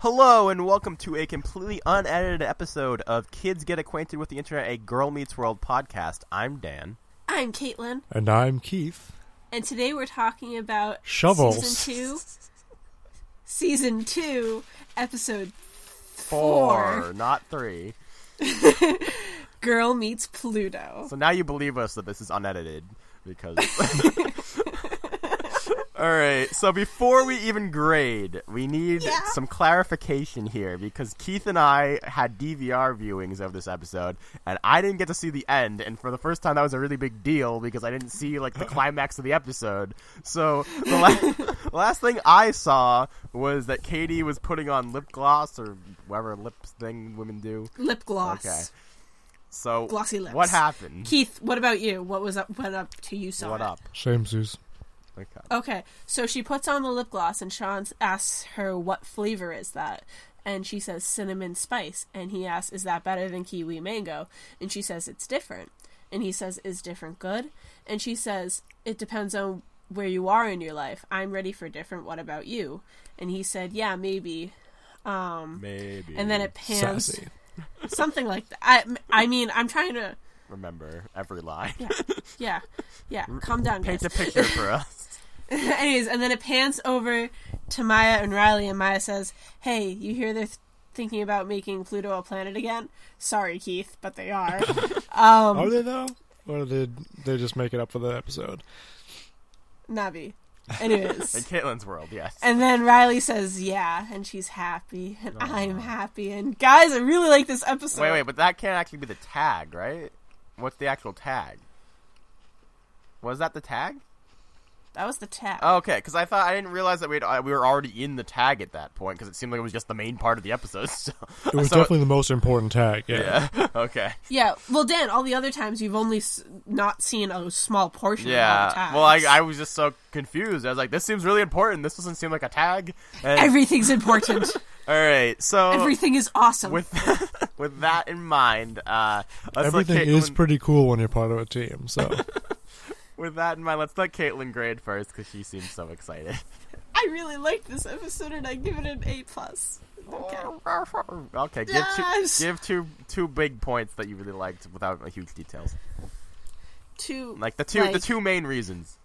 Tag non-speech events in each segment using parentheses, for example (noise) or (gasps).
Hello and welcome to a completely unedited episode of Kids Get Acquainted with the Internet, a Girl Meets World podcast. I'm Dan. I'm Caitlin, And I'm Keith. and today we're talking about Shovels. season two, season two, episode Four, Four. not three. (laughs) "Girl Meets Pluto." So now you believe us that this is unedited because. (laughs) All right. So before we even grade, we need Yeah. some clarification here because Keith and I had DVR viewings of this episode, and I didn't get to see the end. And for the first time, that was a really big deal because I didn't see like the (laughs) climax of the episode. So the la- (laughs) last thing I saw was that Katy was putting on lip gloss or whatever lip thing women do. Lip gloss. Okay. So Glossy lips. what happened? Keith, what about you? What was up? What up to you? Saw What it? up? Shame Okay. Okay, so she puts on the lip gloss, and Shawn asks her what flavor is that, and she says cinnamon spice, and he asks, "Is that better than kiwi mango?" And she says it's different, and he says, "Is different good?" And she says, "It depends on where you are in your life. I'm ready for different. What about you?" And he said, "Yeah, maybe." Um, Maybe. and then it pans Sassy. (laughs) something like that. I, I mean, I'm trying to, remember every line. yeah, yeah. (laughs) Calm down, Paint guys. a picture for (laughs) us. (laughs) Anyways, and then it pans over to Maya and Riley, and Maya says, "Hey, you hear they're th- thinking about making Pluto a planet again? Sorry, Keith, but they are." (laughs) um, Are they though? Or did they just make it up for the episode? Navi. (laughs) In Anyways, Caitlin's world, yes. and then Riley says, "Yeah," and she's happy, and I'm happy. And guys, I really like this episode. wait, wait, but that can't actually be the tag, right? What's the actual tag? Was that the tag? That was the tag. Oh, okay, because I thought I didn't realize that we uh, we were already in the tag at that point because it seemed like it was just the main part of the episode. (laughs) So, It was so- definitely the most important tag. Yeah. yeah. (laughs) okay. Yeah, well, Dan, all the other times you've only s- not seen a small portion of the Yeah. Well, I, I was just so confused. I was like, this seems really important. This doesn't seem like a tag. And, Everything's important. (laughs) all right, so Everything is awesome. with with that in mind, uh, let's Everything let is Caitlin- pretty cool when you're part of a team. So With that in mind, let's let Caitlin grade first because she seems so excited. (laughs) I really liked this episode, and I give it an A plus. Okay. (laughs) Okay, give Yes. two give two two big points that you really liked without huge details. Two, Like the two the two main reasons.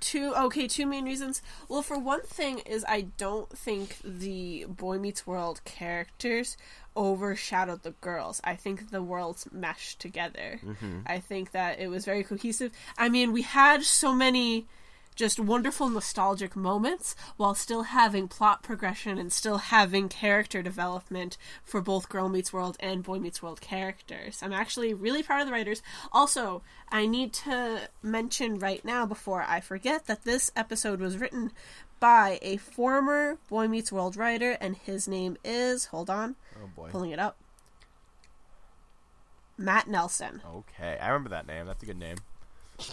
two. Okay, two main reasons. Well, for one thing, is I don't think the Boy Meets World characters overshadowed the girls. I think the worlds meshed together. Mm-hmm. I think that it was very cohesive. I mean, we had so many just wonderful nostalgic moments while still having plot progression and still having character development for both Girl Meets World and Boy Meets World characters. I'm actually really proud of the writers. Also, I need to mention right now before I forget that this episode was written by a former Boy Meets World writer and his name is hold on, Oh boy. pulling it up. Matt Nelson. Okay, I remember that name. That's a good name. (laughs)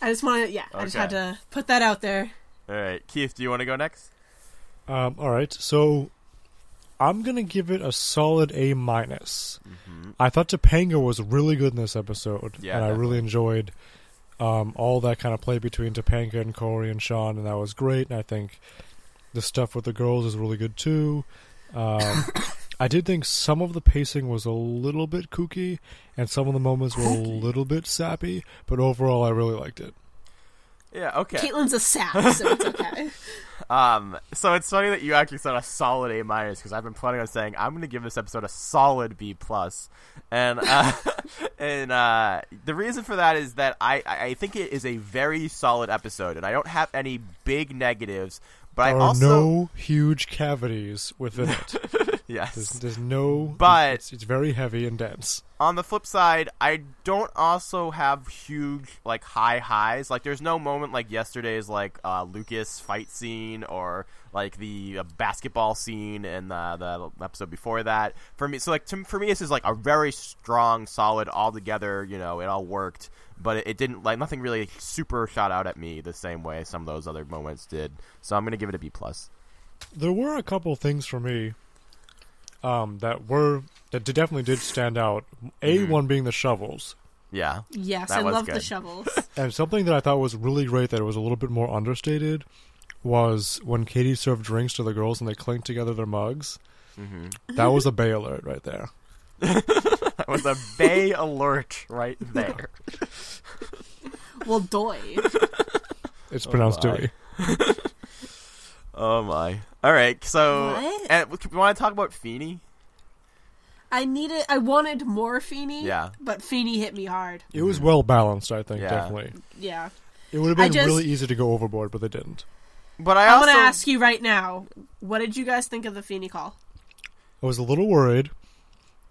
I just want to yeah, I just had to put that out there. All right, Keith, do you want to go next? um, all right. So I'm gonna give it a solid A minus. I thought Topanga was really good in this episode, Yeah, and I really enjoyed um, all that kind of play between Topanga and Cory and Shawn, and that was great. And I think the stuff with the girls is really good too. Um, (coughs) I did think some of the pacing was a little bit kooky, and some of the moments were a little bit sappy. But overall, I really liked it. Yeah. Okay. Caitlin's a sap, so it's okay. (laughs) (laughs) Um. So it's funny that you actually said a solid A minus because I've been planning on saying I'm going to give this episode a solid B plus, and uh, (laughs) and uh, the reason for that is that I I I think it is a very solid episode, and I don't have any big negatives. But I There are also no huge cavities within it. (laughs) There's, yes. there's no, But- it's, it's very heavy and dense. on the flip side, I don't also have huge like high highs. Like there's no moment like yesterday's like uh, Lucas fight scene or like the uh, basketball scene and uh, the episode before that. For me, so like to, for me, this is like a very strong, solid, all together. You know, it all worked, but it, it didn't like nothing really super shot out at me the same way some of those other moments did. So I'm gonna give it a B plus. There were a couple things for me um, that were that definitely did stand out. A Mhm. one being the shovels, Yeah, Yes, I love the shovels. (laughs) and something that I thought was really great that it was a little bit more understated was when Katy served drinks to the girls and they clinked together their mugs. hmm That was a Bay alert right there. (laughs) That was a Bay alert right there. (laughs) Well, doy. It's Oh pronounced my. Dewey. (laughs) Oh my! All right, so What? and we want to talk about Feeny? I needed. I wanted more Feeny. Yeah. But Feeny hit me hard. It was well balanced, I think, Yeah. definitely. Yeah. It would have I been just- really easy to go overboard, but they didn't. But I I'm also gonna ask you right now. What did you guys think of the Feeny call? I was a little worried,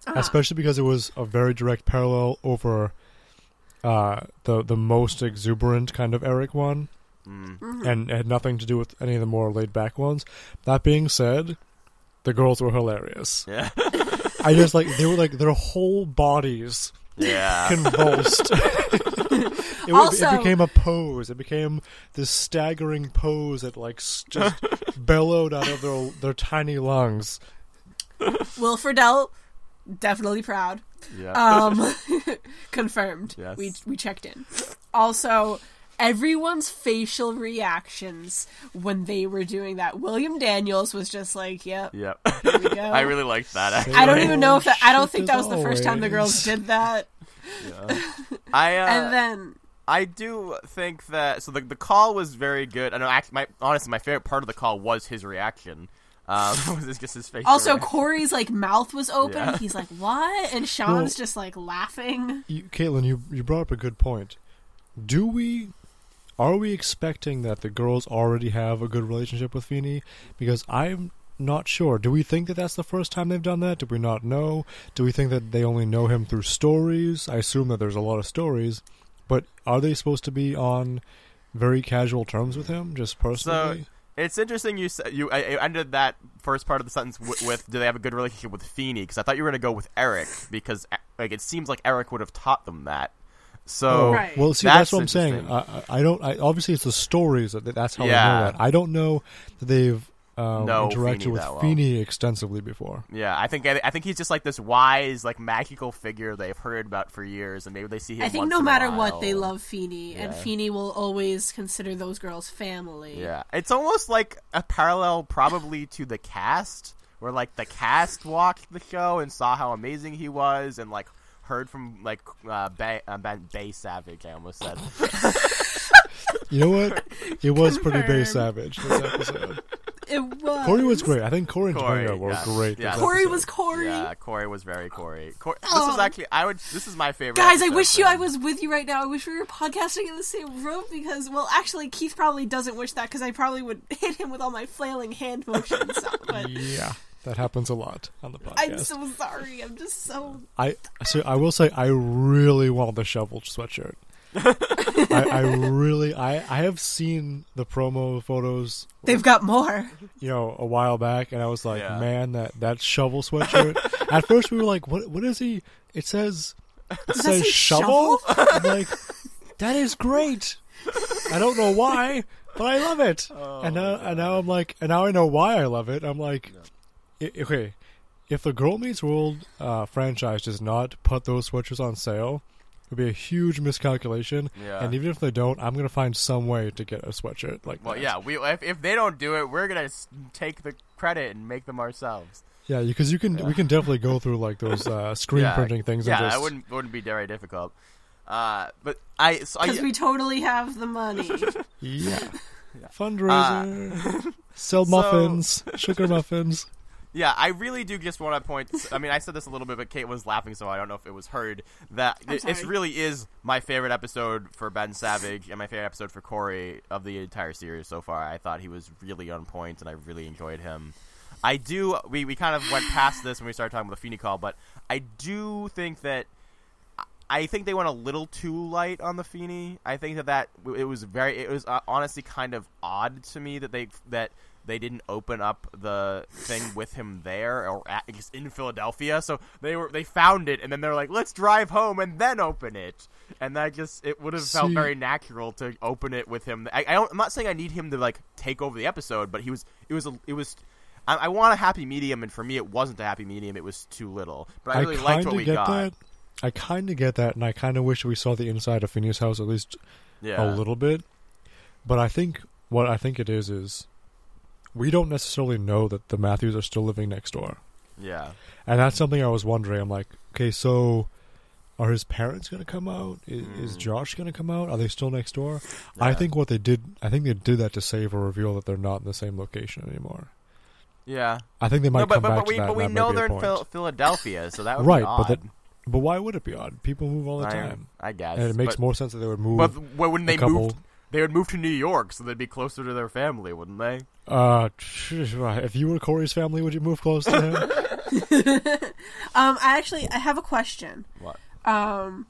Uh-huh. especially because it was a very direct parallel over uh, the the most exuberant kind of Eric one, Mm, Mm-hmm. and it had nothing to do with any of the more laid back ones. That being said, the girls were hilarious. yeah, (laughs) I just like they were like their whole bodies yeah. convulsed. (laughs) (laughs) it, Also- it became a pose. It became this staggering pose that like just bellowed out of their their tiny lungs. Will Friedle, definitely proud. yeah. Um, (laughs) (laughs) confirmed. Yes. We we checked in. Also, everyone's facial reactions when they were doing that. William Daniels was just like, "Yep, Yep. here we go." (laughs) I really liked that. Actually. I don't even know if that. I don't think that was the first time the girls did that. Yeah. I uh, and then I do think that so the the call was very good. I know actually my honestly my favorite part of the call was his reaction. Um, (laughs) (laughs) was just his face. also Cory's like mouth was open. Yeah. He's like, "What?" And Shawn's Well- just like laughing. You, Caitlin, you you brought up a good point. Do we? Are we expecting that the girls already have a good relationship with Feeny? Because I'm not sure. Do we think that that's the first time they've done that? Do we not know? Do we think that they only know him through stories? I assume that there's a lot of stories, but are they supposed to be on very casual terms with him, just personally? It's interesting you said you I, I ended that first part of the sentence with, with do they have a good relationship with Feeny because I thought you were going to go with Eric because like it seems like Eric would have taught them that. So Oh, Right. well, see, That's that's, what I'm saying. I, I I don't. I, obviously, it's the stories that that's how I know that. I don't know that they've um, Know interacted Feeny with that well. Feeny extensively before. yeah, I think I, think he's just like this wise like magical figure they've heard about for years and maybe they see him. I think once no in matter what, they love Feeny, and Yeah. Feeny will always consider those girls family. Yeah, it's almost like a parallel, probably to the cast, where like the cast watched the show and saw how amazing he was, and like heard from like uh, Bay, uh, Bay Savage. I almost said. (laughs) You know what? It was pretty Bay Savage this episode. It was. Cory was great. I think Cory and Cory, Tonya were yes, great. yes. Cory episode. was Cory. Yeah, Cory was very Cory. Cor- this Oh. is actually I would. This is my favorite. Guys, I wish you for I was with you right now. I wish we were podcasting in the same room because, well, actually, Keith probably doesn't wish that because I probably would (laughs) hit him with all my flailing hand motions. but Yeah, that happens a lot on the podcast. I'm so sorry. I'm just so. I so I will say I really want the shovel sweatshirt. I, I really I I have seen the promo photos They've got more. you know a while back and I was like Yeah. man that that shovel sweatshirt. At first we were like what what is he it says it that says say shovel? I'm like that is great. I don't know why but I love it. Oh, and now and now I'm like and now I know why I love it. I'm like i- okay if the Girl Meets World uh, franchise does not put those sweatshirts on sale, it would be a huge miscalculation. Yeah. And even if they don't, I'm gonna find some way to get a sweatshirt like Well, that. yeah. We if, if they don't do it, we're gonna take the credit and make them ourselves. yeah, because you can we can definitely go through like those uh, (laughs) screen yeah. printing things. Yeah, and just, that wouldn't wouldn't be very difficult. Uh, but I so Because we totally have the money. (laughs) yeah. yeah. Fundraiser, (laughs) sell so- muffins, sugar muffins. Yeah, I really do just want to point. I mean, I said this a little bit, but Kate was laughing, so I don't know if it was heard. That it really is my favorite episode for Ben Savage and my favorite episode for Cory of the entire series so far. I thought he was really on point, and I really enjoyed him. I do. We we kind of went past this when we started talking about the Feeny call, but I do think that. I think they went a little too light on the Feeny. I think that that it was very. It was uh, honestly kind of odd to me that they that they didn't open up the thing with him there or at, in Philadelphia. So they were they found it and then they're like, let's drive home and then open it. And that just it would have felt very natural to open it with him. I, I don't, I'm not saying I need him to like take over the episode, but he was it was a, it was. I, I want a happy medium, and for me, it wasn't a happy medium. It was too little, but I really liked kind what of we get got. that. I kind of get that, and I kind of wish we saw the inside of Phineas' house at least Yeah, a little bit. But I think what I think it is is we don't necessarily know that the Matthews are still living next door, Yeah. and that's something I was wondering. I'm like, okay, so are his parents going to come out? Is, is Mm. Josh going to come out? Are they still next door? I think what they did, I think they did that to save or reveal that they're not in the same location anymore. Yeah. I think they might No, but come but, back but we to that. but we that know they're in. Phil- Philadelphia, so that would Right, be but that- But why would it be odd? People move all the I, time, I guess. and it makes more sense that they would move. But a they couple. Moved, they would move to New York, so they'd be closer to their family, wouldn't they? Uh, if you were Cory's family, would you move close to him? (laughs) (laughs) Um, I actually I have a question. What? Um,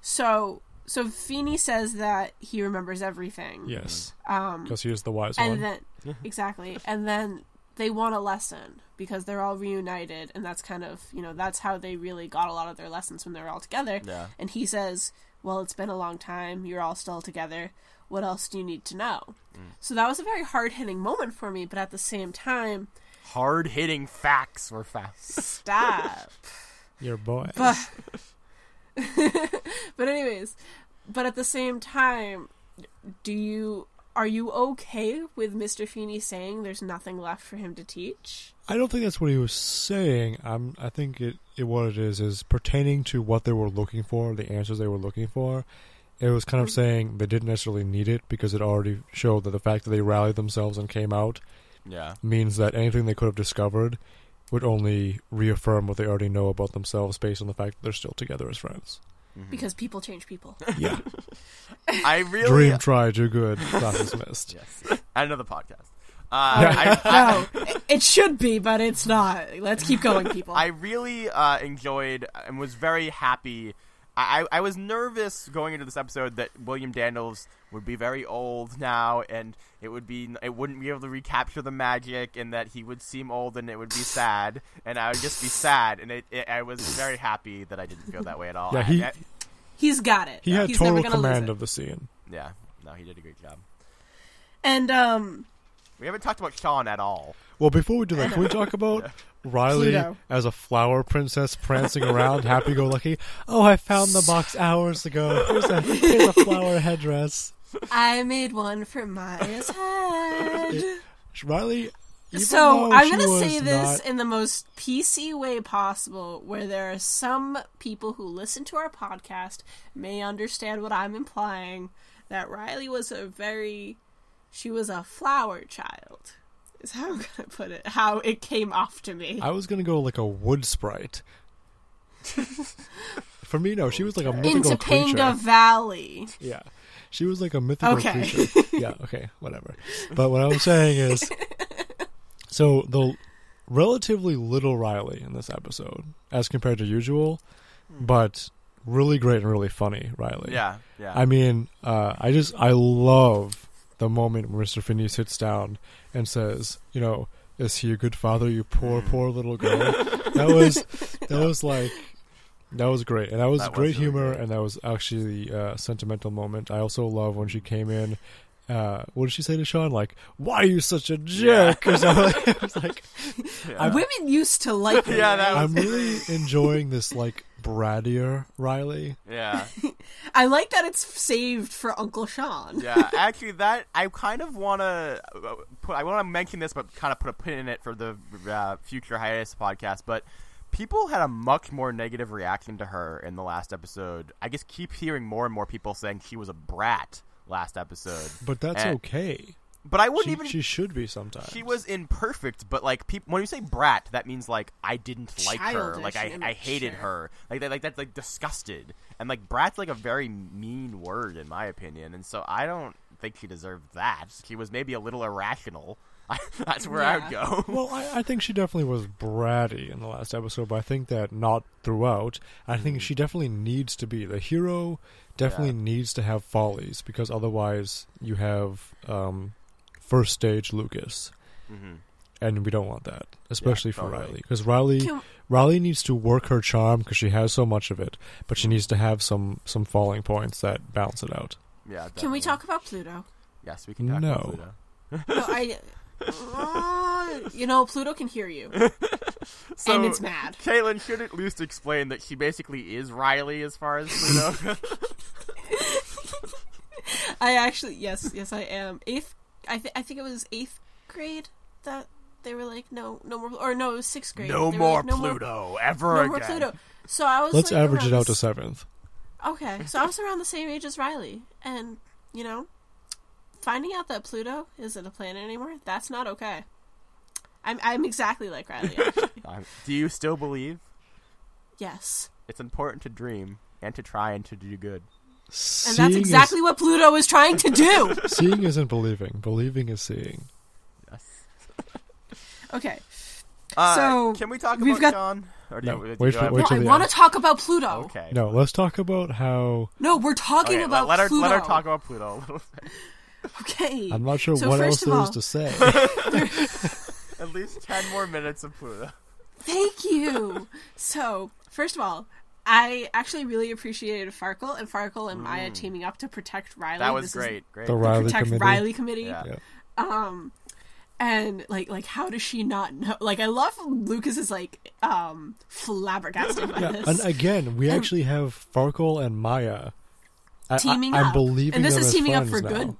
so so Feeny says that he remembers everything. yes, Um, because he is the wise and one. then exactly, and then they want a lesson because they're all reunited, and that's kind of you know that's how they really got a lot of their lessons when they were all together. Yeah. And he says, "Well, it's been a long time. You're all still together. What else do you need to know?" So that was a very hard hitting moment for me, but at the same time, Hard hitting facts were facts. stop. (laughs) Your boy. but (laughs) but anyways, but at the same time, do you are you okay with Mr. Feeny saying there's nothing left for him to teach? I don't think that's what he was saying. I'm. I think it, it. What it is is pertaining to what they were looking for, the answers they were looking for. It was kind of saying they didn't necessarily need it because it already showed that the fact that they rallied themselves and came out Yeah. means that anything they could have discovered would only reaffirm what they already know about themselves based on the fact that they're still together as friends. Because people change people. (laughs) Yeah. I really Dream try, do good, class dismissed. (laughs) Yes. Another podcast. Uh, Yeah. (laughs) I, I, no, it- it should be, but it's not. Let's keep going, people. I really uh, enjoyed and was very happy. I, I I was nervous going into this episode that William Daniels would be very old now, and it would be it wouldn't be able to recapture the magic, and that he would seem old, and it would be sad, and I would just be sad, and it, it I was very happy that I didn't feel that way at all. Yeah, he- I- He's got it. He had He's total never command of the scene. yeah, no, he did a great job. And um, We haven't talked about Sean at all. Well, before we do that, can we talk about (laughs) Riley Pluto. as a flower princess prancing around, happy-go-lucky? Oh, I found the box hours ago. Here's a, here's a flower headdress. I made one for Maya's head. Riley. even So I'm gonna say this not- in the most PC way possible, where there are some people who listen to our podcast may understand what I'm implying. That Riley was a very, she was a flower child. Is how I'm gonna put it. How it came off to me. I was gonna go like a wood sprite. For me, no, she was like a In mythical Topanga creature. Valley. Yeah, she was like a mythical Okay. creature. Yeah, okay, whatever. But what I'm saying is, so the relatively little Riley in this episode, as compared to usual, but really great and really funny Riley. Yeah, yeah. I mean, uh, I just I love the moment when Mr. Feeny sits down and says, you know, is he a good father, you poor Mm. poor little girl? (laughs) that was that was like that was great, and that was That was great really humor, and that was actually a sentimental moment. I also love when she came in. Uh, what did she say to Shawn? Like, "Why are you such a jerk?" Or something. (laughs) (laughs) I was like, Yeah. Women used to like me. (laughs) Yeah, that right? I'm really enjoying this like brattier Riley. yeah. I like that it's saved for Uncle Shawn. yeah, actually, that I kind of want to put. I want to mention this, but kind of put a pin in it for the uh, future hiatus podcast. But people had a much more negative reaction to her in the last episode. I just keep hearing more and more people saying she was a brat last episode. But that's Eh, okay. But I wouldn't She, even. she should be sometimes. She was imperfect, but like people, when you say brat, that means like I didn't like her, like I, I hated immature. her, like that, like that's like disgusted, and like brat's like a very mean word in my opinion, and so I don't think she deserved that. She was maybe a little irrational. (laughs) that's where I would go. Well, I, I think she definitely was bratty in the last episode, but I think that not throughout. I think she definitely needs to be the hero. Definitely Yeah. needs to have follies because otherwise you have um, first stage Lucas, hmm and we don't want that, especially for totally. Riley, because Riley Can- Riley needs to work her charm because she has so much of it, but she needs to have some some falling points that balance it out. Yeah. Can we talk about Pluto? Yes, we can talk No. about Pluto. No, I. (laughs) Uh, you know, Pluto can hear you, (laughs) So, and it's mad. Caitlin should at least explain that she basically is Riley as far as Pluto. (laughs) I actually, yes, yes, I am. Eighth, I th- I think it was eighth grade that they were like, no, no more, or no, it was sixth grade. No They more like, no Pluto ever no again. more Pluto. So I was. Let's like, average it out to seventh. Okay, so I was around the same age as Riley, and you know, finding out that Pluto isn't a planet anymore—that's not okay. I'm I'm exactly like Riley. (laughs) actually. Do you still believe? yes, It's important to dream and to try and to do good. and that's exactly what Pluto is trying to do. (laughs) Seeing isn't believing. Believing is seeing. Yes. okay, Uh, So, can we talk we've about got- Sean? Or do No, you, wait for- wait no, I want to talk about Pluto. Okay. No, let's talk about how. No, we're talking Okay, about let, let her Pluto. let her talk about Pluto a little bit. (laughs) Okay. I'm not sure So what first else of there is all- to say. (laughs) (laughs) At least ten more minutes of Pluto. Thank you. so, first of all, I actually really appreciated Farkle and Farkle and Maya teaming up to protect Riley. Mm. That was This is great. Great. The the Riley protect committee. Riley committee. Yeah. Yeah. Um, and like, like, how does she not know? Like, I love Lucas is like, um, flabbergasted by Yeah, this. and again, we actually have Farkle and Maya I- Teaming I, am up. believing And this them is as teaming up for now. good.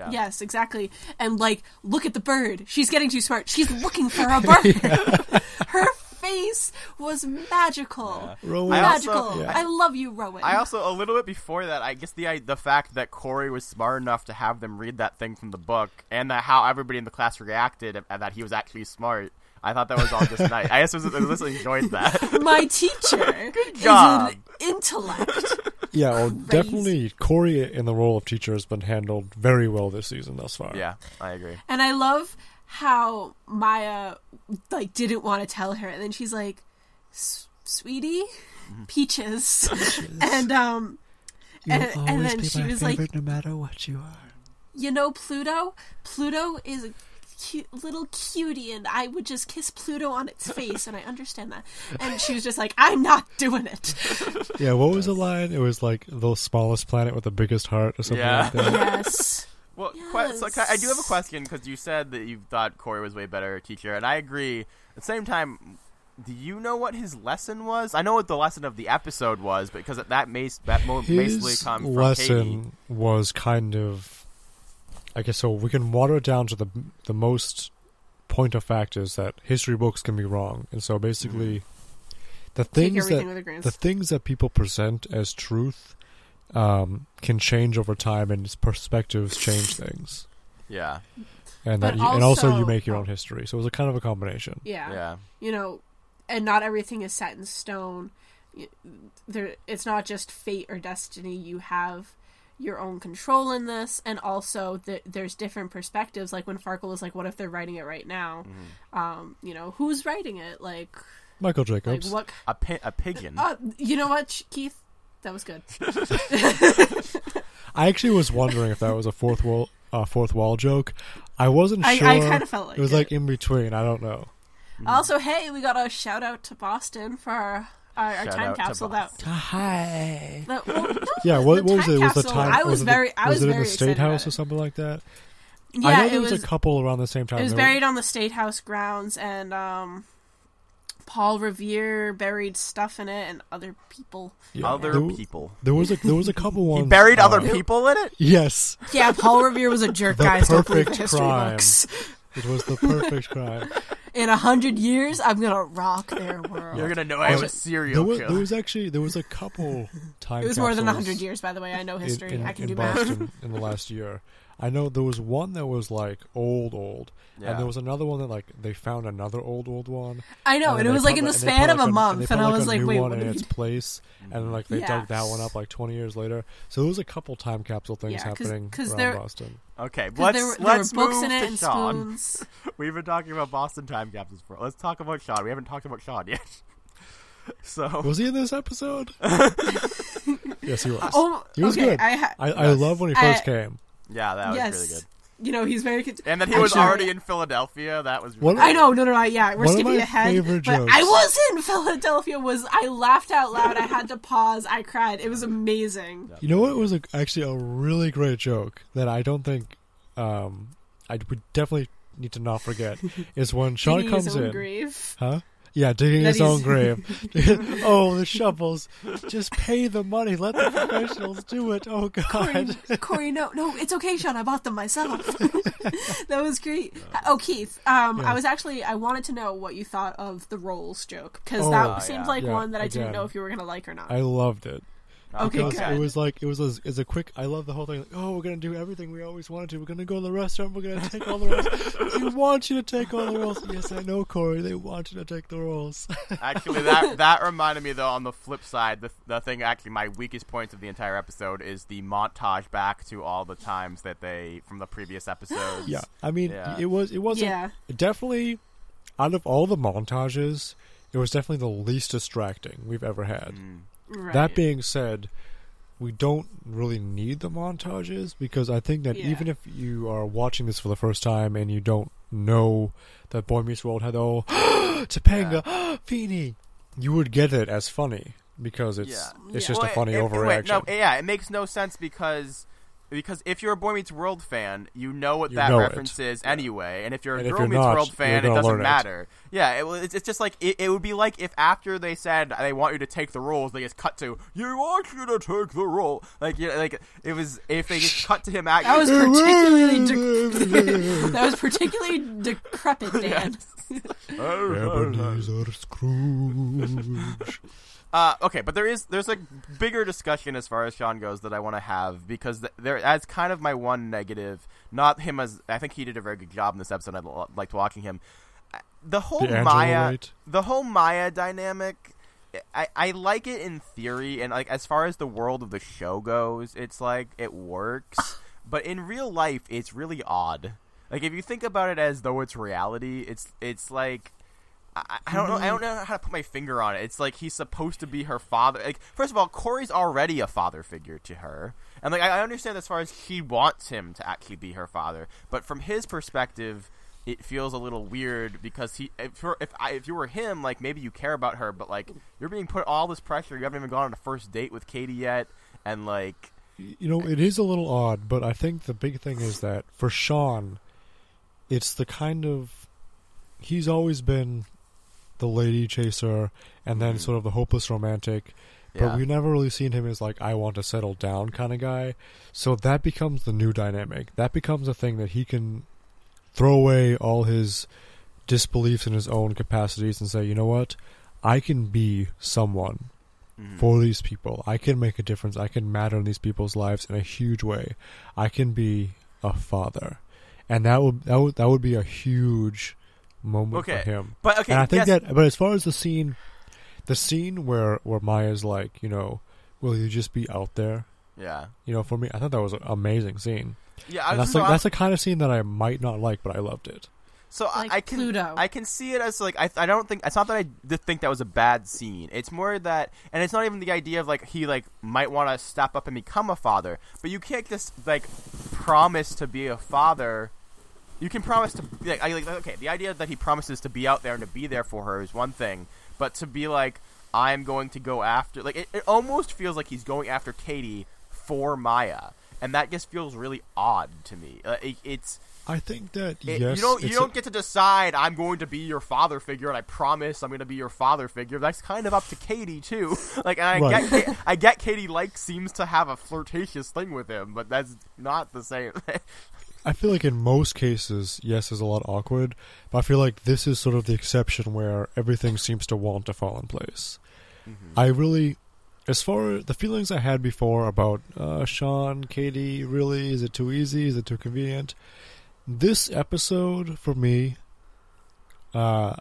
Yeah. Yeah. Yes, exactly. And like, look at the bird. She's getting too smart. She's looking for a (laughs) bird. (laughs) Her face was magical. Rowan, I also- Magical. yeah. I love you, Rowan. I also a little bit before that, I guess the I- the fact that Cory was smart enough to have them read that thing from the book, and that how everybody in the class reacted, and that he was actually smart. I thought that was all just nice. I just was, I just enjoyed that. (laughs) My teacher is job. an intellect. Yeah, well, definitely Cory in the role of teacher has been handled very well this season thus far. yeah, I agree. And I love how Maya like didn't want to tell her, and then she's like, "Sweetie, Mm-hmm. peaches," (laughs) and um, You'll And- and then be she my was like- no matter what you are. you know Pluto. Pluto is a cute little cutie, and I would just kiss Pluto on its face, and I understand that. And she was just like, "I'm not doing it." (laughs) Yeah, what was the line? It was like the smallest planet with the biggest heart or something Yeah. like that. yes. (laughs) Well, que- so I do have a question because you said that you thought Cory was way better teacher, and I agree. At the same time, do you know what his lesson was? I know what the lesson of the episode was, because that may that mo- basically His come from lesson Katy. was kind of, I guess, so we can water it down to the the most point of fact is that history books can be wrong, and so basically, the things that with a grain of the things that people present as truth um, can change over time, and perspectives change things, Yeah, and But that you, and also you make your own history. So it was a kind of a combination. Yeah. yeah, You know, and not everything is set in stone. There, it's not just fate or destiny. You have your own control in this, and also th- there's different perspectives. Like when Farkle was like, "What if they're writing it right now?" Mm-hmm. Um, you know, who's writing it? Like, Michael like Jacobs. what? a pi- a pigeon. Uh, you know what, Keith? That was good. (laughs) I actually was wondering if that was a fourth wall uh, fourth wall joke. I wasn't I, sure. I kind of felt like it was like in between. I don't know. Also, hey, we got a shout out to Boston for our, our, our Shout time out capsule. That, Hi. that well, no, Yeah, the- what, the what was time it? Was the capsule, time? I was, it very, The, I was, it in very the excited state house about or it. something like that? Yeah, I know it there was, was. a couple around the same time. It was There were- buried on the State House grounds, and um, Paul Revere buried stuff in it, and other people. yeah, Other there, people. There was a there was a couple (laughs) ones. He buried uh, other people in it. Yes, Yeah, Paul Revere was a jerk, The guys. Don't believe the perfect history crime. books. it was the perfect crime. (laughs) In a hundred years, I'm gonna rock their (laughs) world. You're gonna know I was a There serial was, killer. there was actually there was a couple (laughs) time. it was more than a hundred years, by the way. I know history. in, I can in do math. Boston (laughs) in the last year. I know there was one that was like old, old, Yeah. and there was another one that like they found another old, old one. I know, then and it was put, like in the and put, span of like, a month, they and put, I was a like, new wait, one what in its place, and like they dug that one up like twenty years later. So there was a couple time capsule things Yeah, 'cause- happening 'cause around there- Boston. Okay, let's there, were, there let's books move in it to and Shawn. spoons. (laughs) We've been talking about Boston time capsules for. Let's talk about Shawn. We haven't talked about Shawn yet. (laughs) so Was he in this episode? (laughs) yes, he was. Oh, He was okay. good. I, ha- I, I love when he first I- came. Yeah, that was yes, really good. you know he's very. Con- And then he was Actually- already in Philadelphia. That was What- really I know, no, no, no. Yeah, we're One of skipping my ahead. favorite but jokes- I was in Philadelphia. Was I laughed out loud? I had to pause. I cried. It was amazing. You know what was a, actually a really great joke that I don't think um, I would definitely need to not forget (laughs) is when Shawn Digging his comes own in. grave. Huh? Yeah, digging That his own grave. (laughs) (laughs) oh, the shovels. Just pay the money. Let the professionals do it. Oh, God. Cory, (laughs) no, no, it's okay, Shawn. I bought them myself. that was great. Oh, Keith, um, Yeah. I was actually I wanted to know what you thought of the rolls joke because Oh, that yeah. seemed like Yeah, one that I didn't know if you were gonna like or not. I loved it. Okay, Because good. It was like it was a, it's a quick. I love the whole thing. Like, oh, we're gonna do everything we always wanted to. We're gonna go to the restaurant. We're gonna take all the rolls. (laughs) we want you to take all the rolls. Yes, I know, Cory. They want you to take the rolls. (laughs) Actually, that that reminded me though. On the flip side, the the thing actually my weakest points of the entire episode is the montage back to all the times that they from the previous episodes. yeah, I mean, Yeah. it was it wasn't yeah, definitely out of all the montages, it was definitely the least distracting we've ever had. Mm. Right. That being said, we don't really need the montages because I think that Yeah. even if you are watching this for the first time and you don't know that Boy Meets World had all (gasps) Topanga, (gasps) Feeny, you would get it as funny because it's Yeah. it's Yeah. just Well, a funny it- it- wait, overreaction. no, yeah, it makes no sense because because if you're a Boy Meets World fan, you know what You that know reference it. is anyway. And if you're a And Girl you're Meets not, World fan, it doesn't learn it. matter. Yeah, it, it's, it's just like it, it would be like if after they said they want you to take the roles, they just cut to you want you to take the role. Like yeah, like it was if they just cut to him at that was (laughs) particularly de- (laughs) that was particularly decrepit, Dan. Ebenezer (laughs) Scrooge. Uh, okay, but there is there's a bigger discussion as far as Shawn goes that I want to have because th- there that's kind of my one negative. Not him as I think he did a very good job in this episode. I l- liked watching him. Uh, The whole The Maya, Angelite. the whole Maya dynamic. I, I like it in theory, and like as far as the world of the show goes, it's like it works. but in real life, it's really odd. Like if you think about it as though it's reality, it's it's like I, I don't know. I don't know how to put my finger on it. It's like he's supposed to be her father. Like, first of all, Cory's already a father figure to her, and like I understand as far as he wants him to actually be her father, but from his perspective, it feels a little weird because he if if I, if you were him, like maybe you care about her, but like you're being put all this pressure. You haven't even gone on a first date with Katy yet, and like You know, it is a little odd, but I think the big thing is that for Shawn, it's the kind of he's always been the lady chaser and then Mhm. sort of the hopeless romantic, yeah, but we've never really seen him as like I want to settle down kind of guy. So that becomes the new dynamic. That becomes a thing that he can throw away all his disbeliefs in his own capacities and say, you know what, I can be someone Mhm. for these people. I can make a difference. I can matter in these people's lives in a huge way. I can be a father, and that would that would that would be a huge moment Okay, for him. but okay, and I think yes, that, but as far as the scene, the scene where where Maya's like, you know, will you just be out there? yeah, You know, for me, I thought that was an amazing scene. yeah. I, that's so like, I'm- that's the kind of scene that I might not like, but I loved it. So I- Like I can Pluto. I can see it as like I I don't think it's not that I did think that was a bad scene. It's more that and it's not even the idea of like he like might want to step up and become a father, but you can't just like promise to be a father. You can promise to like, I, like okay, the idea that he promises to be out there and to be there for her is one thing, but to be like I'm going to go after like it, it almost feels like he's going after Katy for Maya, and that just feels really odd to me. Uh, it, it's I think that it- yes, you don't you don't get to decide I'm going to be your father figure and I promise I'm going to be your father figure. That's kind of up to Katy too. (laughs) Like and I Right. get I get Katy like seems to have a flirtatious thing with him, but that's not the same. (laughs) I feel like in most cases, yes, is a lot awkward, but I feel like this is sort of the exception where everything seems to want to fall in place. I really, as far as the feelings I had before about uh, Shawn, Katy, really, is it too easy? Is it too convenient? This episode, for me, uh,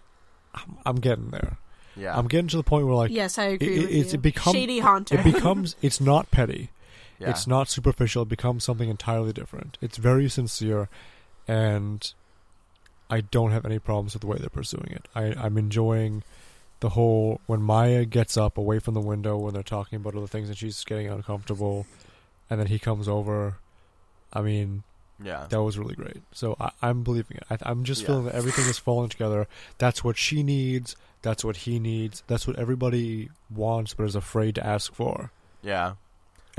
I'm, I'm getting there. yeah. I'm getting to the point where, like, yes, I agree it, with it's, you. it become, Shady haunter. it becomes, it's not petty. Yeah. It's not superficial. It becomes something entirely different. It's very sincere, and I don't have any problems with the way they're pursuing it. I, I'm enjoying the whole when Maya gets up away from the window when they're talking about other things and she's getting uncomfortable, and then he comes over. I mean, yeah. that was really great. So I, I'm believing it. I, I'm just Yeah. feeling that everything is falling together. That's what she needs. That's what he needs. That's what everybody wants, but is afraid to ask for, Yeah.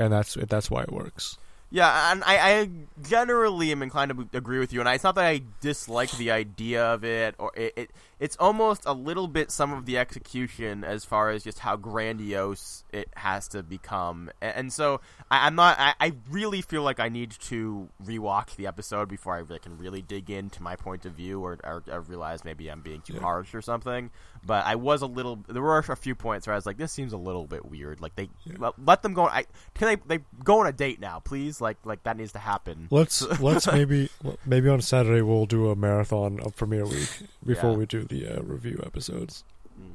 And that's that's why it works. Yeah, and I, I generally am inclined to agree with you, and it's not that I dislike the idea of it, or it, it it's almost a little bit some of the execution as far as just how grandiose it has to become, and, and so I, I'm not. I, I really feel like I need to rewatch the episode before I can really dig into my point of view, or, or, or realize maybe I'm being too Yeah. harsh or something. But I was a little. There were a few points where I was like, "This seems a little bit weird." Like they let, let them go. I can they they go on a date now, please? Like like that needs to happen. Let's (laughs) let's maybe maybe on Saturday we'll do a marathon of premiere week (laughs) before Yeah. we do the uh, review episodes. Mm.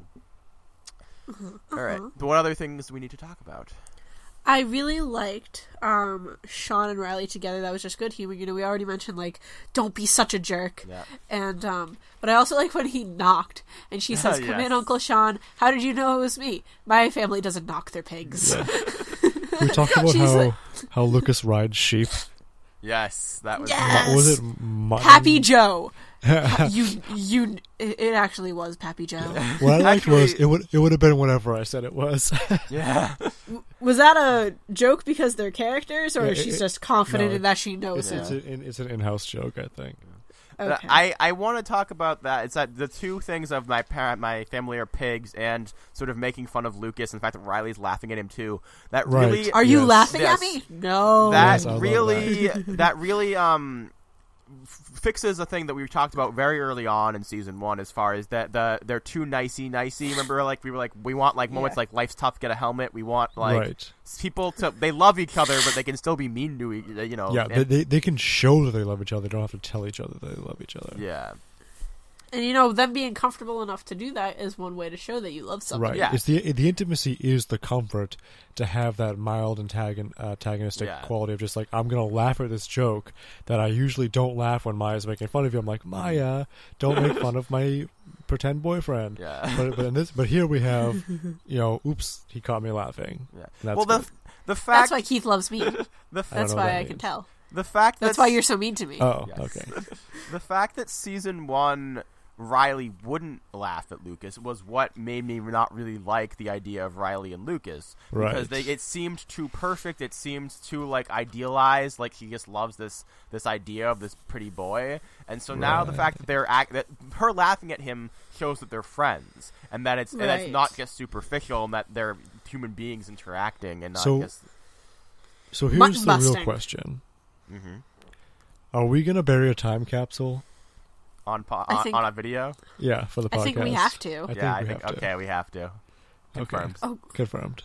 Uh-huh. All right. Uh-huh. But what other things do we need to talk about? I really liked um, Shawn and Riley together. That was just good humor. You know, we already mentioned like, "Don't be such a jerk," Yeah. and um, but I also like when he knocked and she (laughs) says, "Come Yes. in, Uncle Shawn. How did you know it was me? My family doesn't knock their pigs." (laughs) We talked about She's how like- how Lucas rides sheep. Yes, that was. Yes. What was it mutton? Pappy Joe. (laughs) you you. It it actually was Pappy Joe. What (laughs) I liked was it would it would have been whatever I said it was. (laughs) Yeah. Was that a joke because they're characters, or Yeah, it- she's just confident no, in that she knows it's, it? it's, an, it's an in-house joke, I think. Okay. I, I want to talk about that. It's that the two things of my parent, my family are pigs, and sort of making fun of Lucas, and the fact that Riley's laughing at him too. That Right. really Are you Yes. laughing Yes. at me? No. that Yes, really that. really um f- fixes a thing that we talked about very early on in season one as far as that the they're too nicey nicey remember (laughs) like we were like we want like moments Yeah. like life's tough get a helmet we want like right. people to they love each other but they can still be mean to each you know Yeah, and- they, they they can show that they love each other. They don't have to tell each other they love each other. yeah And you know, them being comfortable enough to do that is one way to show that you love somebody. Right. Yeah. It's the the intimacy is the comfort to have that mild antagon, uh, antagonistic Yeah. quality of just like I'm gonna laugh at this joke that I usually don't laugh when Maya's making fun of you. I'm like Maya, don't make fun of my pretend boyfriend. yeah But but in this but here we have you know oops he caught me laughing. yeah That's well the good. the fact That's why Keith loves me. (laughs) the I don't That's why that I can tell. the fact That's that why you're so mean to me. Oh Yes. okay (laughs) the fact that season one Riley wouldn't laugh at Lucas was what made me not really like the idea of Riley and Lucas because they it seemed too perfect. It seemed too like idealized. Like he just loves this this idea of this pretty boy, and so now the fact that they're act that her laughing at him shows that they're friends and that it's and it's not just superficial and that they're human beings interacting and not So- just. so here's the real busting. question: hmm Are we gonna bury a time capsule? On, po- on think- on a video, Yeah, for the podcast. I think we have to. I think yeah, I think have to. okay, we have to. Okay. Confirmed. Oh, Confirmed.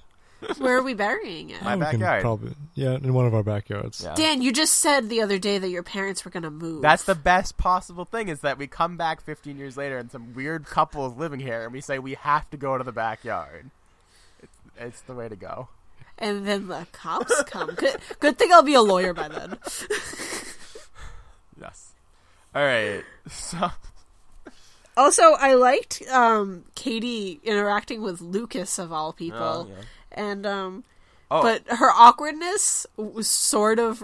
where are we burying it? My we can backyard. Probably, yeah, in one of our backyards. Yeah. Dan, you just said the other day that your parents were going to move. That's the best possible thing is that we come back 15 years later and some weird couple is living here and we say we have to go to the backyard. It's, it's the way to go. and then the cops come. Good, good thing I'll be a lawyer by then. (laughs) Yes. All right. (laughs) So Also, I liked um, Katy interacting with Lucas of all people, Oh, yeah. and um, Oh, but her awkwardness was sort of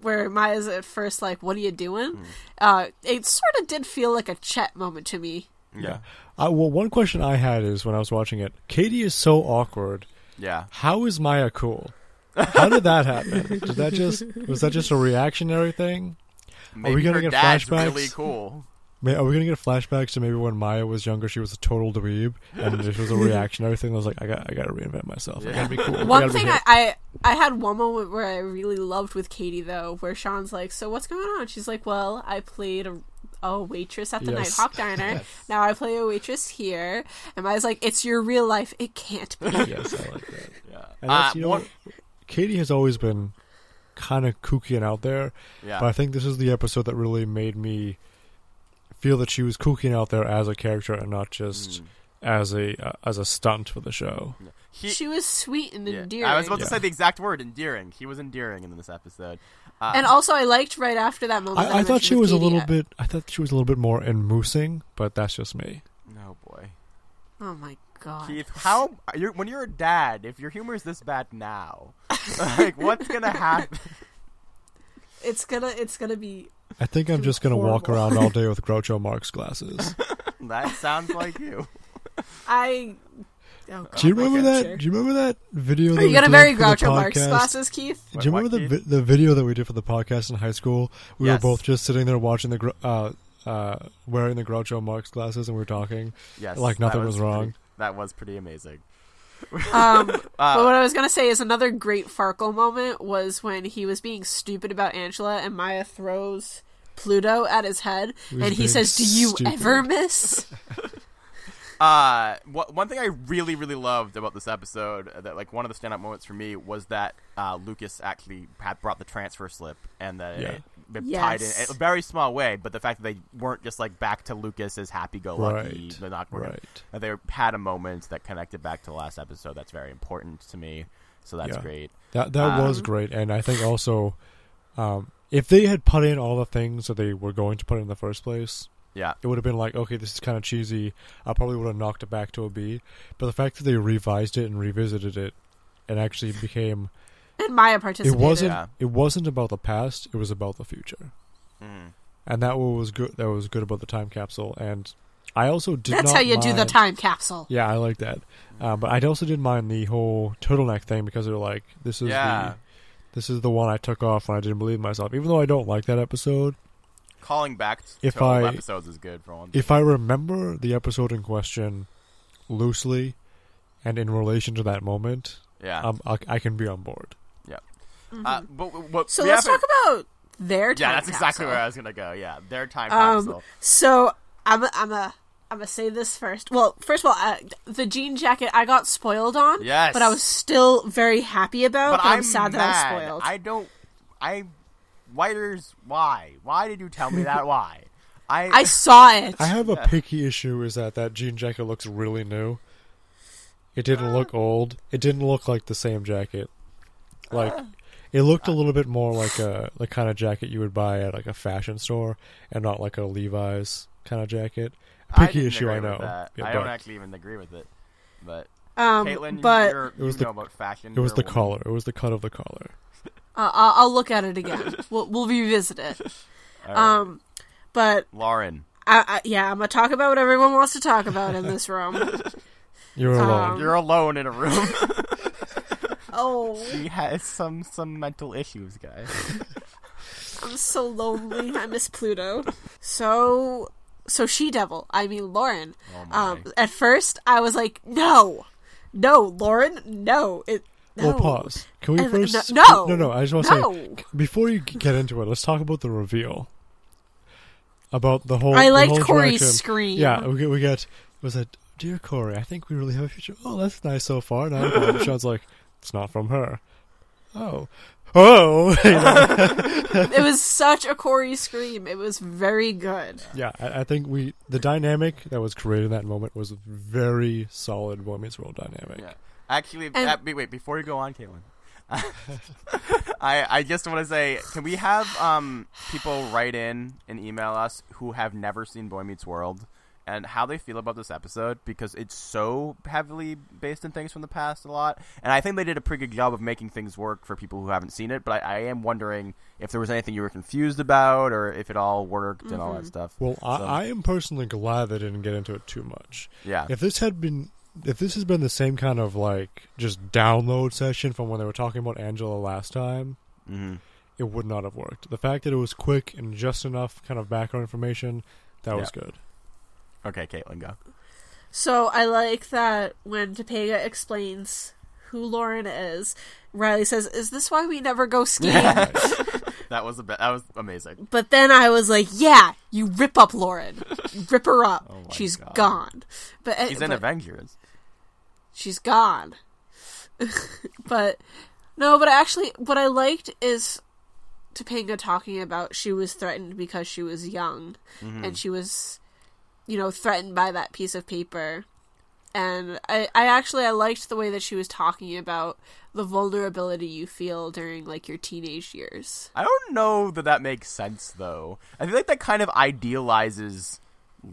where Maya's at first like, "What are you doing?" Hmm. Uh, it sort of did feel like a Chet moment to me. yeah. Uh, well, one question I had is when I was watching it, Katy is so awkward. Yeah. How is Maya cool? How did that happen? Did that just was that just a reactionary thing? Maybe we gonna her get dad's flashbacks? really cool. Are we gonna get flashbacks to maybe when Maya was younger? She was a total dweeb, and this was a (laughs) reactionary thing. I was like, I got, I got to reinvent myself. I gotta be cool. One gotta thing. I, I I had one moment where I really loved with Katy though, where Shawn's like, "So what's going on?" She's like, "Well, I played a, a waitress at the Yes. Nighthawk Diner. (laughs) Now I play a waitress here." And Maya's like, "It's your real life. It can't be." yes, I like that. (laughs) Yeah. And that's, Uh, you know, one- Katy has always been kind of kooky and out there, yeah. but I think this is the episode that really made me feel that she was kooky and out there as a character and not just Mm. as a uh, as a stunt for the show. He- she was sweet and yeah. endearing. I was about Yeah. to say the exact word, endearing. He was endearing in this episode. Uh, and also, I liked right after that moment. that I, I thought she with was a little I- bit. I thought she was a little bit more enmoosing, but that's just me. no boy. Oh my god! Keith, how you're, when you're a dad, if your humor is this bad now, (laughs) like what's gonna happen? (laughs) It's gonna it's gonna be I think I'm just gonna walk around all day with (laughs) Groucho Marx glasses. that sounds like you. I Oh, Do you remember my that? future. Do you remember that video? That Are you we got a very for the Groucho Marx glasses, Keith? Do you What, remember the Keith? vi- the video that we did for the podcast in high school? We Yes. were both just sitting there watching the Gr- uh uh wearing the Groucho Marx glasses and we were talking. Yes, Like that nothing was wrong. pretty- that was pretty amazing. Um, (laughs) but Uh, what I was gonna say is another great Farkle moment was when he was being stupid about Angela and Maya throws Pluto at his head and he says, "Do you stupid." ever miss?" (laughs) Uh, wha- one thing I really, really loved about this episode, uh, that like one of the standout moments for me was that uh, Lucas actually had brought the transfer slip and that Yeah. it, it tied in Yes. a very small way, but the fact that they weren't just like back to Lucas as happy-go-lucky, Right. they're not Right. that they had a moment that connected back to the last episode. That's very important to me, so that's Yeah. great. That that was Um, great, and I think also, um, if they had put in all the things that they were going to put in the first place, Yeah, it would have been like, okay, this is kind of cheesy. I probably would have knocked it back to a B. But the fact that they revised it and revisited it, and actually became And Maya it wasn't Yeah. it wasn't about the past. It was about the future, Mhm. and that was good. That was good about the time capsule. And I also did That's not how you do the time capsule. Yeah, I like that. Uh, but I also didn't mind the whole turtleneck thing because they're like, this is Yeah. the this is the one I took off when I didn't believe myself. Even though I don't like that episode, calling back If to old I- episodes is good for one. if I remember the episode in question loosely and in relation to that moment, yeah, um, I, I can be on board. Uh, but what So let's talk about their time Yeah, that's exactly where I was gonna go. Yeah, their time Um, capsule. so I'm a, I'm a I'm gonna say this first. Well, first of all, uh, the jean jacket I got spoiled on. Yes. but I was still very happy about. But But, I'm, I'm sad that I mad. was spoiled. I don't. I. Whiters, why? Why did you tell me that? (laughs) Why? I. I saw it. I have a picky issue is that that jean jacket looks really new. It didn't look old. It didn't look like the same jacket. Like it looked a little bit more like a the kind of jacket you would buy at like a fashion store and not like a Levi's kind of jacket. Picky didn't issue, I know. with that. Yeah, I don't actually even agree with it. But um, Caitlin, but you're, It was you the- know about fashion. It was the woman. collar. It was the cut of the collar. uh, I'll, I'll look at it again. (laughs) we'll we'll revisit it. (laughs) All right. Um, but Lauren, I, I, yeah, I'm gonna talk about what everyone wants to talk about in this room. (laughs) You're alone. Um, you're alone in a room. Oh, she has some some mental issues, guys. (laughs) I'm so lonely. I miss Pluto. So, so she devil. I mean Lauren. Oh. Um, at first I was like, no, no, Lauren, no. It. No. Well, pause. Can we And- first? no, no, no. I just want to No. say before you get into it, let's talk about the reveal. About the whole. I liked whole Cory's interaction. scream. Yeah, we get. We get. Was it dear Cory? I think we really have a future. Oh, that's nice so far. Now and Shawn's like, it's not from her. Oh, oh. (laughs) it was such a Cory scream. It was very good. yeah, I, I think we the dynamic that was created in that moment was very solid Boy Meets World dynamic. Yeah. Actually, And- uh, wait, wait, before you go on, Caitlin. (laughs) I I just want to say, can we have um people write in and email us who have never seen Boy Meets World and how they feel about this episode because it's so heavily based in things from the past a lot, and I think they did a pretty good job of making things work for people who haven't seen it. But I, I am wondering if there was anything you were confused about or if it all worked and all that stuff. Well, I, So- I am personally glad they didn't get into it too much. Yeah, If this had been, if this has been the same kind of like just download session from when they were talking about Angela last time, hmm it would not have worked. The fact that it was quick and just enough kind of background information, that was good. Okay, Caitlin, go. So I like that when Topanga explains who Lauren is, Riley says, "Is this why we never go (laughs) skiing?" (laughs) That was a be- that was amazing. But then I was like, "Yeah, you rip up Lauren, rip her up. Oh She's God. gone." But He's in but Avengers. she's gone. (laughs) but no, but actually, what I liked is Topanga talking about she was threatened because she was young, Mm-hmm. and she was, you know, threatened by that piece of paper. And I, I actually I liked the way that she was talking about the vulnerability you feel during like your teenage years. I don't know that that makes sense though. I feel like that kind of idealizes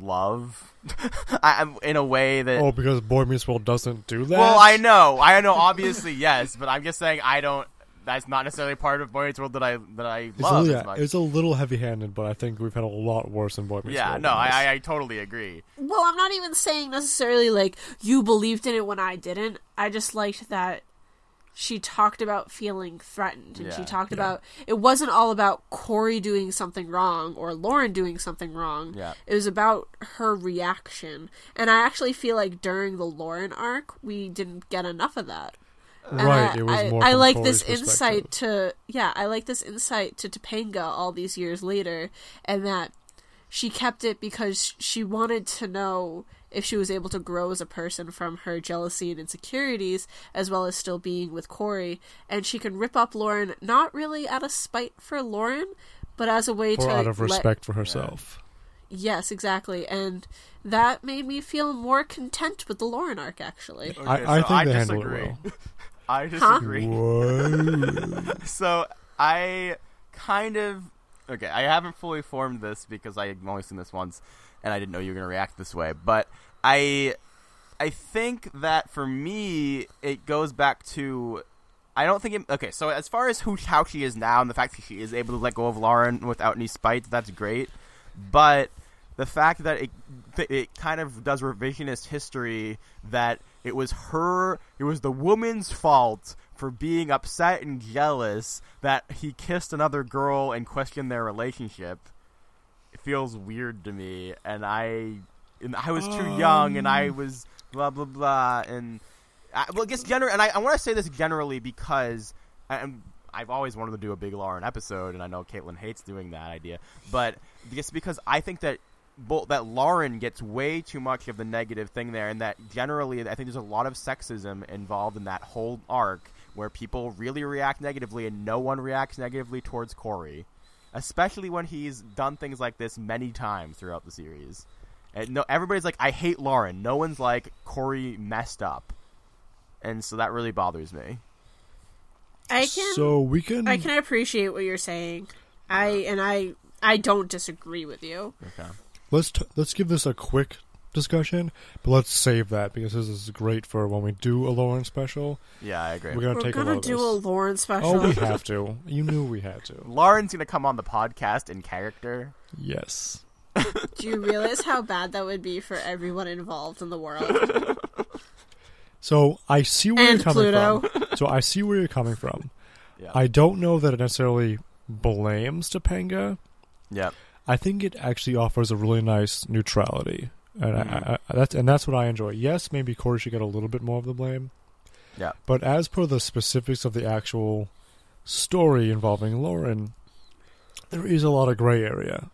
love, (laughs) I, I'm- in a way that. Oh, because Boy Meets World doesn't do that. well, I know, I know. Obviously, yes, but I'm just saying I don't. That's not necessarily part of Boy Meets World that I that I It's a, love little- as much. yeah, it's a little heavy-handed, but I think we've had a lot worse in Boy Meets yeah, World no. I, I I totally agree. Well, I'm not even saying necessarily like you believed in it when I didn't. I just liked that she talked about feeling threatened and she talked yeah. about it wasn't all about Cory doing something wrong or Lauren doing something wrong. Yeah. It was about her reaction. And I actually feel like during the Lauren arc, we didn't get enough of that. And Right, I, it was I, more I from like Cory's this insight to yeah, I like this insight to Topanga all these years later, and that she kept it because she wanted to know if she was able to grow as a person from her jealousy and insecurities, as well as still being with Cory, and she can rip up Lauren not really out of spite for Lauren, but as a way or to out of let- respect for herself. Yes, exactly, and that made me feel more content with the Lauren arc. Actually, I, Okay, I so think I they handled it well. (laughs) I disagree. Whoa. (laughs) So I kind of okay. I haven't fully formed this because I've only seen this once, and I didn't know you were gonna react this way. But I, I think that for me, it goes back to. I don't think it. Okay, so as far as who how she is now and the fact that she is able to let go of Lauren without any spite, that's great. But the fact that it it kind of does revisionist history that it was her it was the woman's fault for being upset and jealous that he kissed another girl and questioned their relationship. It feels weird to me and i and i was too young and i um. was blah blah blah and I, well, I guess gener- and I, I want to say this generally because I, am I've always wanted to do a big Lauren episode, and I know Caitlin hates doing that idea, but just because I think that bo- that Lauren gets way too much of the negative thing there, and that generally I think there's a lot of sexism involved in that whole arc where people really react negatively, and no one reacts negatively towards Cory, especially when he's done things like this many times throughout the series. And no, everybody's like, "I hate Lauren." No one's like, "Cory messed up." and so that really bothers me. I can So we can. I can appreciate what you're saying. I and I I don't disagree with you. Okay. Let's t- let's give this a quick discussion, but let's save that because this is great for when we do a Lauren special. Yeah, I agree. We're gonna We're take a gonna lot of do a Lauren special. Oh, we (laughs) have to. You knew we had to. Lauren's gonna come on the podcast in character. Yes. (laughs) Do you realize how bad that would be for everyone involved in the world? (laughs) So I see where And you're coming Pluto. from. So I see where you're coming from. Yeah. I don't know that it necessarily blames Topanga. Yep. I think it actually offers a really nice neutrality, and Mhm. I, I, that's and that's what I enjoy. Yes, maybe Cory should get a little bit more of the blame. Yeah. But as per the specifics of the actual story involving Lauren, there is a lot of gray area.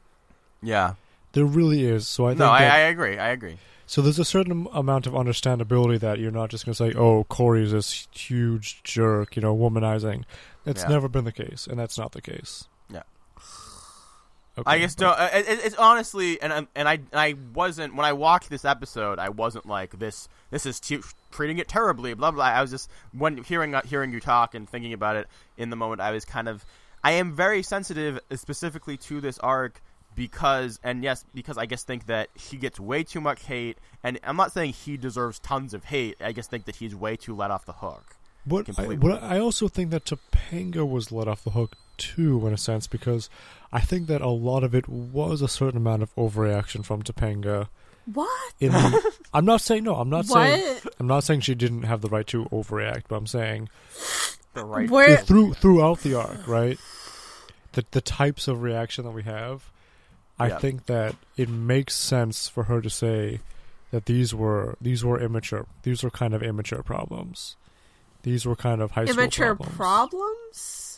Yeah. There really is. So I think no, I, that- I agree. I agree. so there's a certain amount of understandability that you're not just going to say, "Oh, Cory's this huge jerk," you know, womanizing. That's Yeah. never been the case, and that's not the case. Okay, I just don't. It, it, it's honestly, and and I I wasn't when I watched this episode. I wasn't like this. This is te- treating it terribly. Blah blah. I was just when hearing uh, hearing you talk and thinking about it in the moment. I was kind of. I am very sensitive uh, specifically to this arc because, and yes, because I just think that he gets way too much hate. And I'm not saying he deserves tons of hate. I just think that he's way too let off the hook. But I, but I also think that Topanga was let off the hook too, in a sense, because I think that a lot of it was a certain amount of overreaction from Topanga. what? In the, (laughs) I'm not saying no. I'm not saying What? I'm not saying she didn't have the right to overreact, but I'm saying The right. Where- through throughout the arc, right? The the types of reaction that we have, I Yeah. think that it makes sense for her to say that these were these were immature. These were kind of immature problems. These were kind of high school Immature problems. problems?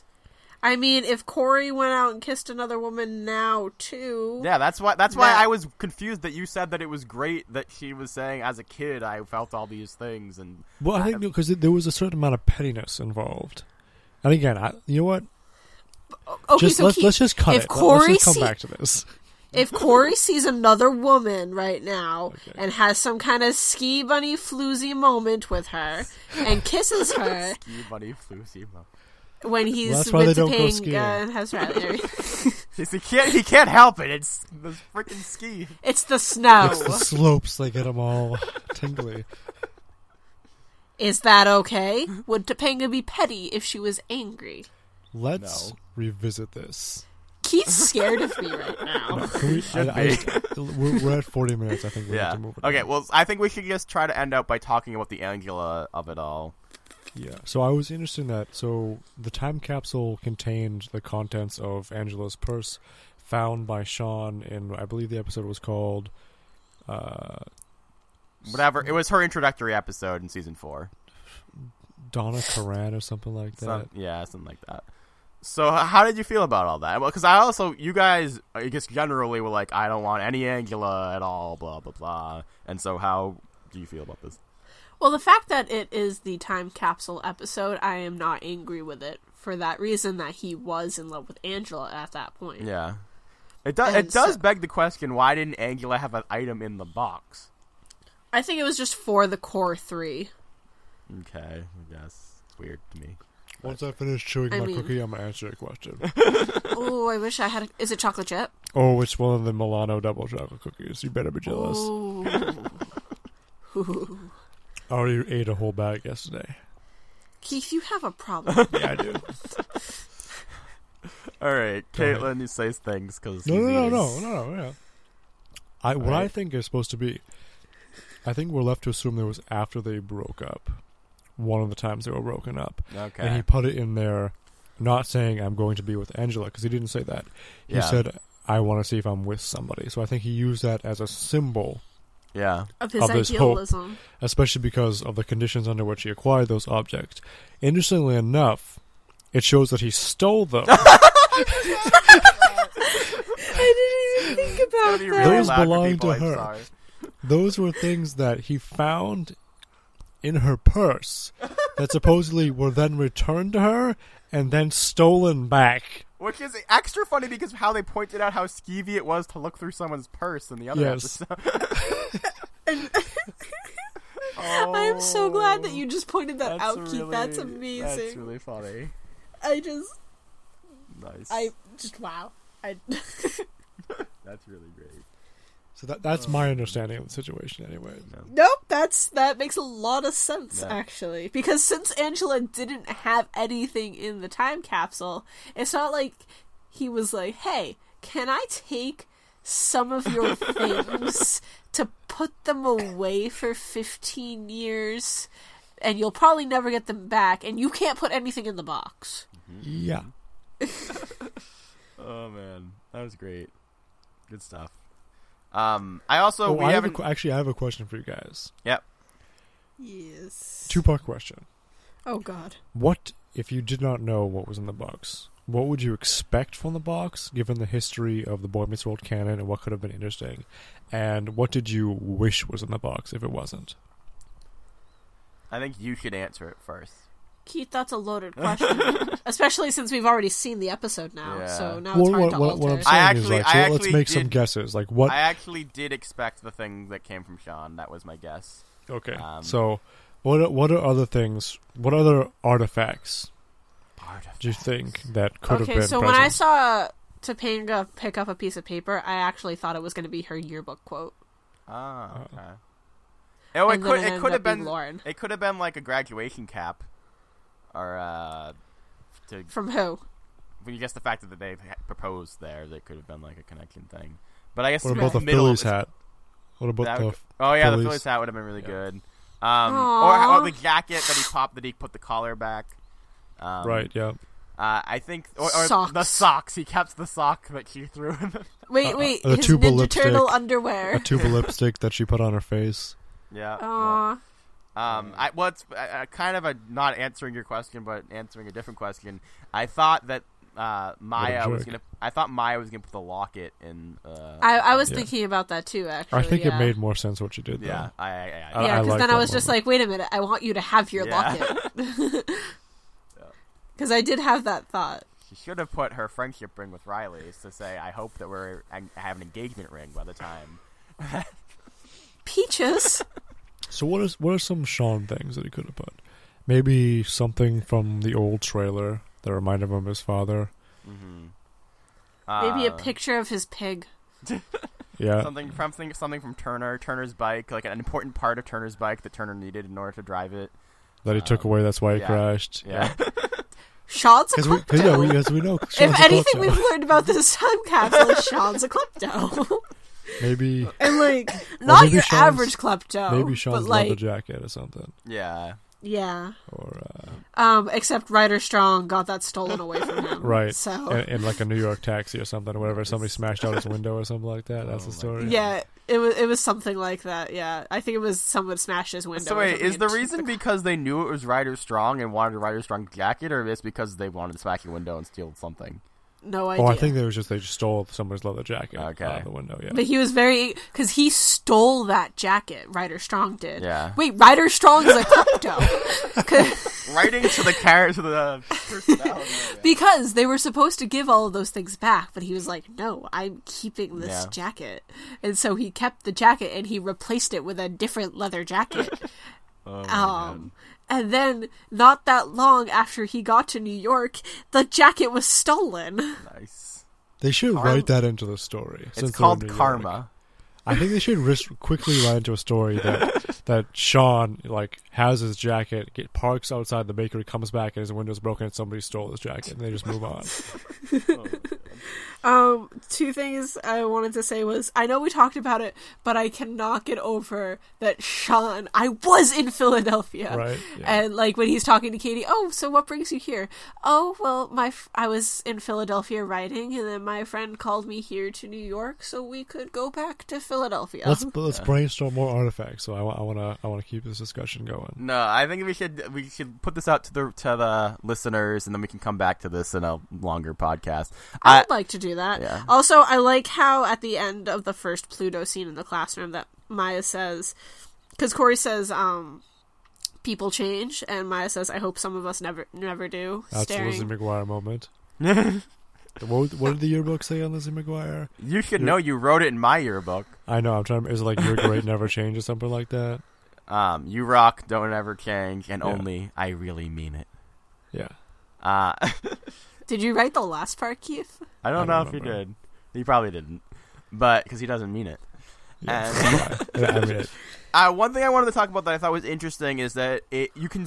I mean, if Cory went out and kissed another woman now too, Yeah, that's why. That's why That- I was confused that you said that it was great that she was saying as a kid I felt all these things and Well, I think because there was a certain amount of pettiness involved. And again, I, you know what? okay, just so let's he- let's just cut if it. Let- Cory let's just come see- back to this. if Cory sees another woman right now Okay. and has some kind of ski bunny floozy moment with her and kisses (laughs) her ski bunny flu SEMA. When he's that's why with they don't go Topanga skiing. and has Riley. (laughs) He can't. He can't help it. It's the freaking ski. it's the snow. It's the slopes that get them all (laughs) tingly. Is that okay? Would Topanga be petty if she was angry? Let's No. revisit this. Keith's scared of me right (laughs) now. Can we, Should I, I just- we're, we're at 40 minutes. I think we Yeah. have to move it. Okay. on. Well, I think we should just try to end out by talking about the Angela of it all. Yeah. So I was interested in that. So the time capsule contained the contents of Angela's purse found by Shawn in, I believe the episode was called. Uh, Whatever. It was her introductory episode in season four. Donna Karan or something like that. Some, yeah, something like that. So, how did you feel about all that? Well, because I also, you guys, I guess generally were like, I don't want any Angela at all, blah blah blah. And so, how do you feel about this? Well, the fact that it is the time capsule episode, I am not angry with it for that reason that he was in love with Angela at that point. Yeah, it does. And It does so- beg the question: Why didn't Angela have an item in the box? I think it was just for the core three. Okay, I guess weird to me. Once I finish chewing I my mean- cookie, I'm gonna answer your question. (laughs) oh, I wish I had. A, is it chocolate chip? oh, it's one of the Milano double chocolate cookies. You better be jealous. Ooh. (laughs) (laughs) I already ate a whole bag yesterday. Keith, you have a problem. (laughs) Yeah, I do. (laughs) All right, Go. Caitlin, you say things because No, no, no, no, no, no. Yeah. I what I think is supposed to be. I think we're left to assume there was after they broke up. One of the times they were broken up, Okay, and he put it in there, not saying I'm going to be with Angela because he didn't say that. He Yeah. said I want to see if I'm with somebody. So I think he used that as a symbol, yeah, of his Of his hope. idealism. especially because of the conditions under which he acquired those objects. Interestingly enough, it shows that he stole them. (laughs) I didn't even think about Gonna be that. really Those loud for belong people, to I'm her. sorry. those were things that he found in her purse that supposedly were then returned to her and then stolen back. Which is extra funny because of how they pointed out how skeevy it was to look through someone's purse in the other Yes. episode. (laughs) (laughs) I am so glad that oh, you just pointed that Oh, That's out, Keith. That's amazing. That's really funny. I just, Nice. I just wow. I (laughs) That's really great. So that that's my understanding of the situation anyway. nope. That's that makes a lot of sense Yeah. actually because since Angela didn't have anything in the time capsule, it's not like he was like, "Hey, can I take some of your (laughs) things to put them away for 15 years and you'll probably never get them back and you can't put anything in the box." Mm-hmm. Yeah. (laughs) Oh man, that was great. Good stuff. Um, I also Oh, we I have a, haven't. actually I have a question for you guys. yep. Yes. Two part question. Oh god. What if you did not know what was in the box? What would you expect from the box, given the history of the Boy Meets World canon and what could have been interesting? And what did you wish was in the box if it wasn't? I think you should answer it first. Keith, that's a loaded question, (laughs) especially since we've already seen the episode now. Yeah. So now Well, it's hard what, to what, alter. what I'm saying I is actually- like, I let's actually make some guesses. Like what? I actually did expect the thing that came from Shawn. That was my guess. okay. um, so, what are, what are other things? What other artifacts do you think that could have been? okay, been so present? when I saw Topanga pick up a piece of paper, I actually thought it was going to be her yearbook quote. Ah, Uh-oh. okay. Oh, it could it could have up been Lauren. it could have been like a graduation cap, or uh, to From who? when you guess the fact that they proposed there, that could have been like a connection thing. But I guess what about the Phillies hat? What about That the? would- Oh yeah, the Phillies? Phillies hat would have been really Yeah. good. Um, or, Aw. or the jacket that he popped that he put the collar back. Um, right. Yeah. Uh, I think, or, or the Socks. socks. He kept the sock that she threw. in the- (laughs) Wait, Uh, wait, the his tuba Ninja lipstick. Turtle A underwear. tube of lipstick that she put on her face. yeah. yeah. Aw. Um, I well, it's uh, uh, kind of a not answering your question, but answering a different question. I thought that uh, Maya was gonna. I thought Maya was gonna put the locket in. Uh, I, I was Yeah. thinking about that too. Actually, I think yeah. it made more sense what you did. yeah, Though. I, I, I, I- Yeah, because then I that was just moment. like, wait a minute, I want you to have your Yeah. locket. (laughs) (laughs) Because I did have that thought. she should have put her friendship ring with Riley's to say, "I hope that we're I have an engagement ring by the time." (laughs) Peaches. So what is what are some Shawn things that he could have put? Maybe something from the old trailer that reminded him of his father. Mm-hmm. Maybe a Uh, picture of his pig. (laughs) Yeah. something from something, something from Turner, Turner's bike, like an important part of Turner's bike that Turner needed in order to drive it. that he took away. That's why he yeah. crashed. Yeah. Shawn's (laughs) a Because we, yeah, we, as we know, Shawn's if a anything klepto. we've learned about this time capsule is Shawn's a klepto. (laughs) maybe and like (laughs) not your Shawn's- average klepto. maybe Shawn's but like leather jacket or something, yeah. yeah. or uh, Um, except Ryder Strong got that stolen away from him. (laughs) right, So in, in like a New York taxi or something, or whatever. Somebody smashed out his window or something like that. That's Oh the story. yeah, it was it was something like that. Yeah, I think it was someone smashed his window. So wait, is the and- reason because they knew it was Ryder Strong and wanted a Ryder Strong jacket, or is it because they wanted to smack your window and steal something? No idea. Oh, I think they was just they just stole somebody's leather jacket Okay. out of the window. Yeah, But he was very because he stole that jacket. Ryder Strong did. Yeah. Wait, Ryder Strong is a klepto (laughs) 'Cause- Writing to the character to the personality. because they were supposed to give all of those things back, but he was like, "No, I'm keeping this Yeah. jacket," and so he kept the jacket and he replaced it with a different leather jacket. (laughs) Oh my Um, and then not that long after he got to New York, the jacket was stolen. Nice. they should Karma- write that into the story. since It's called karma. I think they should risk quickly write into a story that (laughs) that Shawn like has his jacket, get parks outside the bakery, comes back and his window's broken and somebody stole his jacket, and they just move on. (laughs) Oh, Um, two things I wanted to say was I know we talked about it, but I cannot get over that Shawn. I was in Philadelphia, Right, yeah. And like when he's talking to Katy, oh, so what brings you here? Oh, well, my f- I was in Philadelphia writing, and then my friend called me here to New York so we could go back to Philadelphia. Let's let's brainstorm more artifacts. So I want to I want to keep this discussion going. No, I think we should we should put this out to the to the listeners, and then we can come back to this in a longer podcast. I I, would like to do that. Yeah. Also, I like how at the end of the first Pluto scene in the classroom that Maya says, because Cory says, um, "People change," and Maya says, "I hope some of us never, never do." That's staring. the Lizzie McGuire moment. (laughs) What, what did the yearbook say on Lizzie McGuire? you should know you wrote it in my yearbook. I know. I'm trying. to Is it like "You're great, never change" or something like that? (laughs) Um, you rock, don't ever change, and Yeah. only I really mean it. Yeah. Uh, (laughs) Did you write the last part, Keith? I don't I know don't if he remember. did. He probably didn't, but because he doesn't mean it. yeah. And- (laughs) I mean, it, (laughs) Uh, one thing I wanted to talk about that I thought was interesting is that it you can.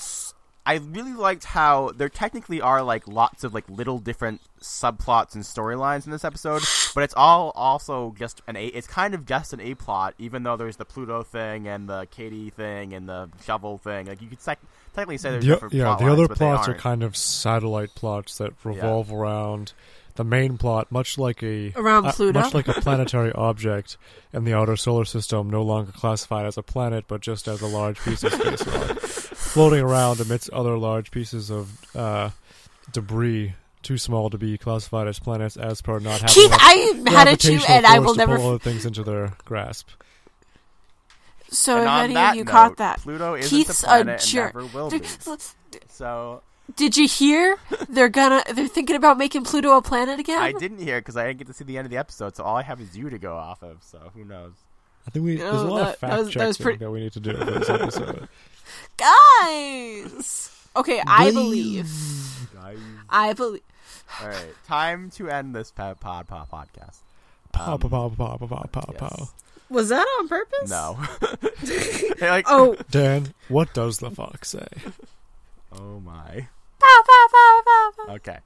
I really liked how there technically are like lots of like little different subplots and storylines in this episode, but it's all also just an a. It's kind of just an a plot, even though there's the Pluto thing and the Katy thing and the shovel thing. Like you could sec- technically say there's the, different. yeah, the lines, other plots are kind of satellite plots that revolve around the main plot, much like a Around uh, much like a (laughs) planetary object in the outer solar system, no longer classified as a planet, but just as a large piece of space rock, floating around amidst other large pieces of uh, debris. Too small to be classified as planets, as per not having Keith, I had mad at you, gravitational and I will to never. pull other things into their grasp. so, And if any of you note, caught that, Pluto isn't Keith's a a planet and jerk. never will be. So Did you hear? They're gonna. They're thinking about making Pluto a planet again. I didn't hear because I didn't get to see the end of the episode. So all I have is you to go off of. So who knows? I think we there's a Oh, lot that- of fact that was- that checking was pretty- that we need to do for this episode. (laughs) Guys. Okay, I believe. I believe. All right, time to end this pod pod, pod podcast. Pow, Um, pow, pow, pow, pow, pow, pow, yes. pow. Was that on purpose? No. (laughs) (laughs) Like, Oh. Dan, what does the fox say? Oh my. Pow, pow, pow, pow, pow. Okay.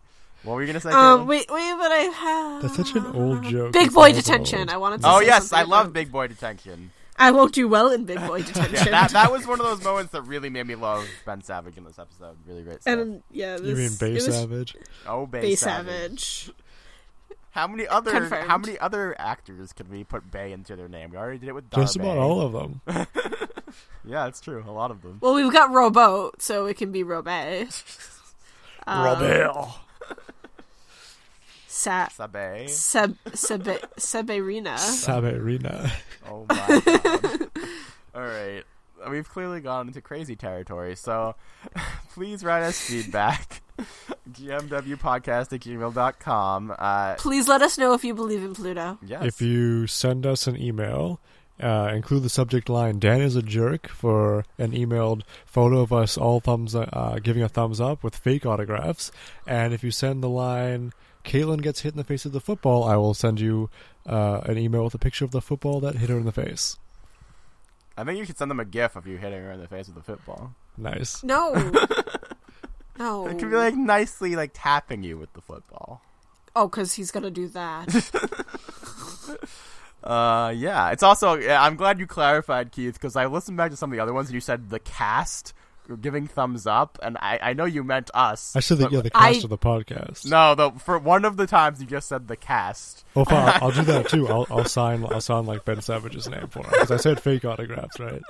What were you gonna say? Um, Caitlin? wait, wait, but I have. That's such an old joke. Big It's boy all detention. old. I wanted to. Oh say yes, I something love about- Big Boy Detention. I won't do well in big boy (laughs) detention. Yeah, that that was one of those moments that really made me love Ben Savage in this episode. Really great stuff. and yeah, this, You mean Bay it was Savage? oh, Bay, Bay Savage. Savage. How many other Confirmed. how many other actors could we put Bay into their name? We already did it with Darby. Just about all of them. (laughs) Yeah, it's true. A lot of them. Well, we've got Rowboat, so it can be Robet. Um, Robert. Sa- Sabe. Seb Sebe Seberina. Saberina. Oh my god. All right. We've clearly gone into crazy territory, so (laughs) please write us feedback. Gmwpodcast at gmail.com. Uh, Please let us know if you believe in Pluto. yes. If you send us an email, uh, include the subject line "Dan is a jerk" for an emailed photo of us all thumbs uh, giving a thumbs up with fake autographs, and if you send the line "Caitlin gets hit in the face with the football," I will send you uh, an email with a picture of the football that hit her in the face. I think you should send them a gif of you hitting her in the face with a football. Nice. No. (laughs) no. It could be like nicely like tapping you with the football. oh, because he's gonna do that. (laughs) Uh, yeah. It's also. I'm glad you clarified, Keith, because I listened back to some of the other ones and you said the cast were giving thumbs up, and I I know you meant us. I said that but- yeah, the I- cast of the podcast. No, the for one of the times you just said the cast. Oh, fine. I'll, (laughs) I'll do that too. I'll, I'll sign. I'll sign like Ben Savage's name for him because I said fake autographs, right?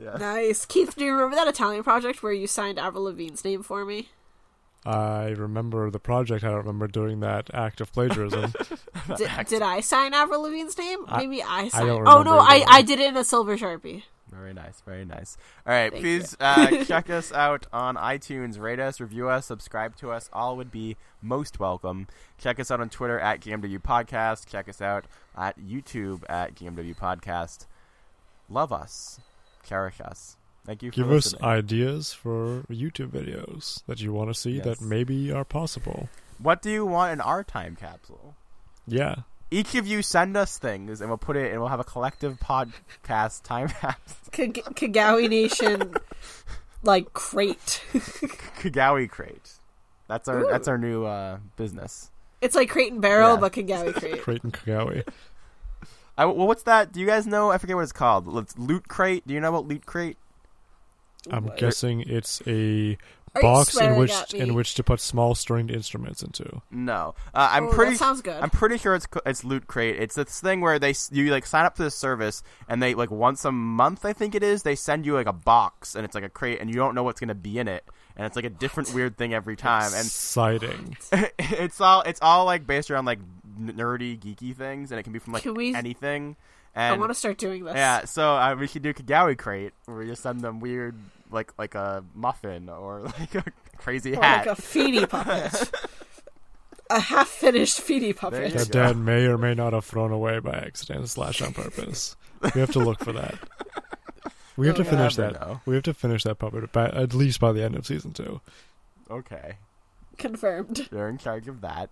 Yeah. nice. Keith, do you remember that Italian project where you signed Avril Lavigne's name for me? I remember the project. I don't remember doing that act of plagiarism. (laughs) Did, did I sign Avril Lavigne's name? I- Maybe I signed. don't oh no, I. I did it in a silver sharpie. Very nice, very nice. All right, Thank please uh, (laughs) check us out on iTunes, rate us, review us, subscribe to us. All would be most welcome. Check us out on Twitter at GMW Podcast. Check us out at YouTube at GMW Podcast. Love us, cherish us. Thank you. For Give us ideas for YouTube videos that you want to see Yes. that maybe are possible. what do you want in our time capsule? Yeah. Each of you send us things, and we'll put it, and we'll have a collective podcast (laughs) time capsule. Kag- Kagawi Nation, like crate. Kagawi crate. That's our Ooh. that's our new uh, business. It's like crate and barrel, Yeah. but Kagawi crate. Crate and Kagawi. I, well, what's that? Do you guys know? I forget what it's called. It's loot crate. Do you know about loot crate? I'm What? guessing it's a Are box in which in which to put small stringed instruments into. No, uh, I'm Oh, pretty. That sounds good. I'm pretty sure it's it's loot crate. It's this thing where they you like sign up for this service and they like once a month I think it is they send you like a box and it's like a crate and you don't know what's gonna be in it and it's like a different weird thing every time and Exciting. (laughs) it's all it's all like based around like n- nerdy geeky things and it can be from like we- anything. I want to start doing this. yeah, so uh, we should do Kagawi crate where we just send them weird like like a muffin or (laughs) like a crazy Or hat. like a feety puppet. (laughs) a half finished feety puppet. There That go. dad may or may not have thrown away by accident slash on purpose. We have to look for that. (laughs) We have to Oh, finish never that. know. We have to finish that puppet by, at least by the end of season two. Okay, Confirmed. you're in charge of that.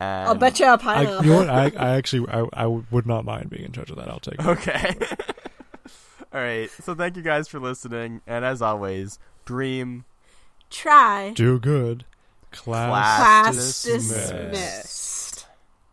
And I'll bet you a I, pineapple. you know what? I, (laughs) I actually I, I would not mind being in charge of that. I'll take it. Okay. (laughs) All right. So thank you guys for listening, and as always, dream Try. Do good. Class, Class Class dismissed. dismissed.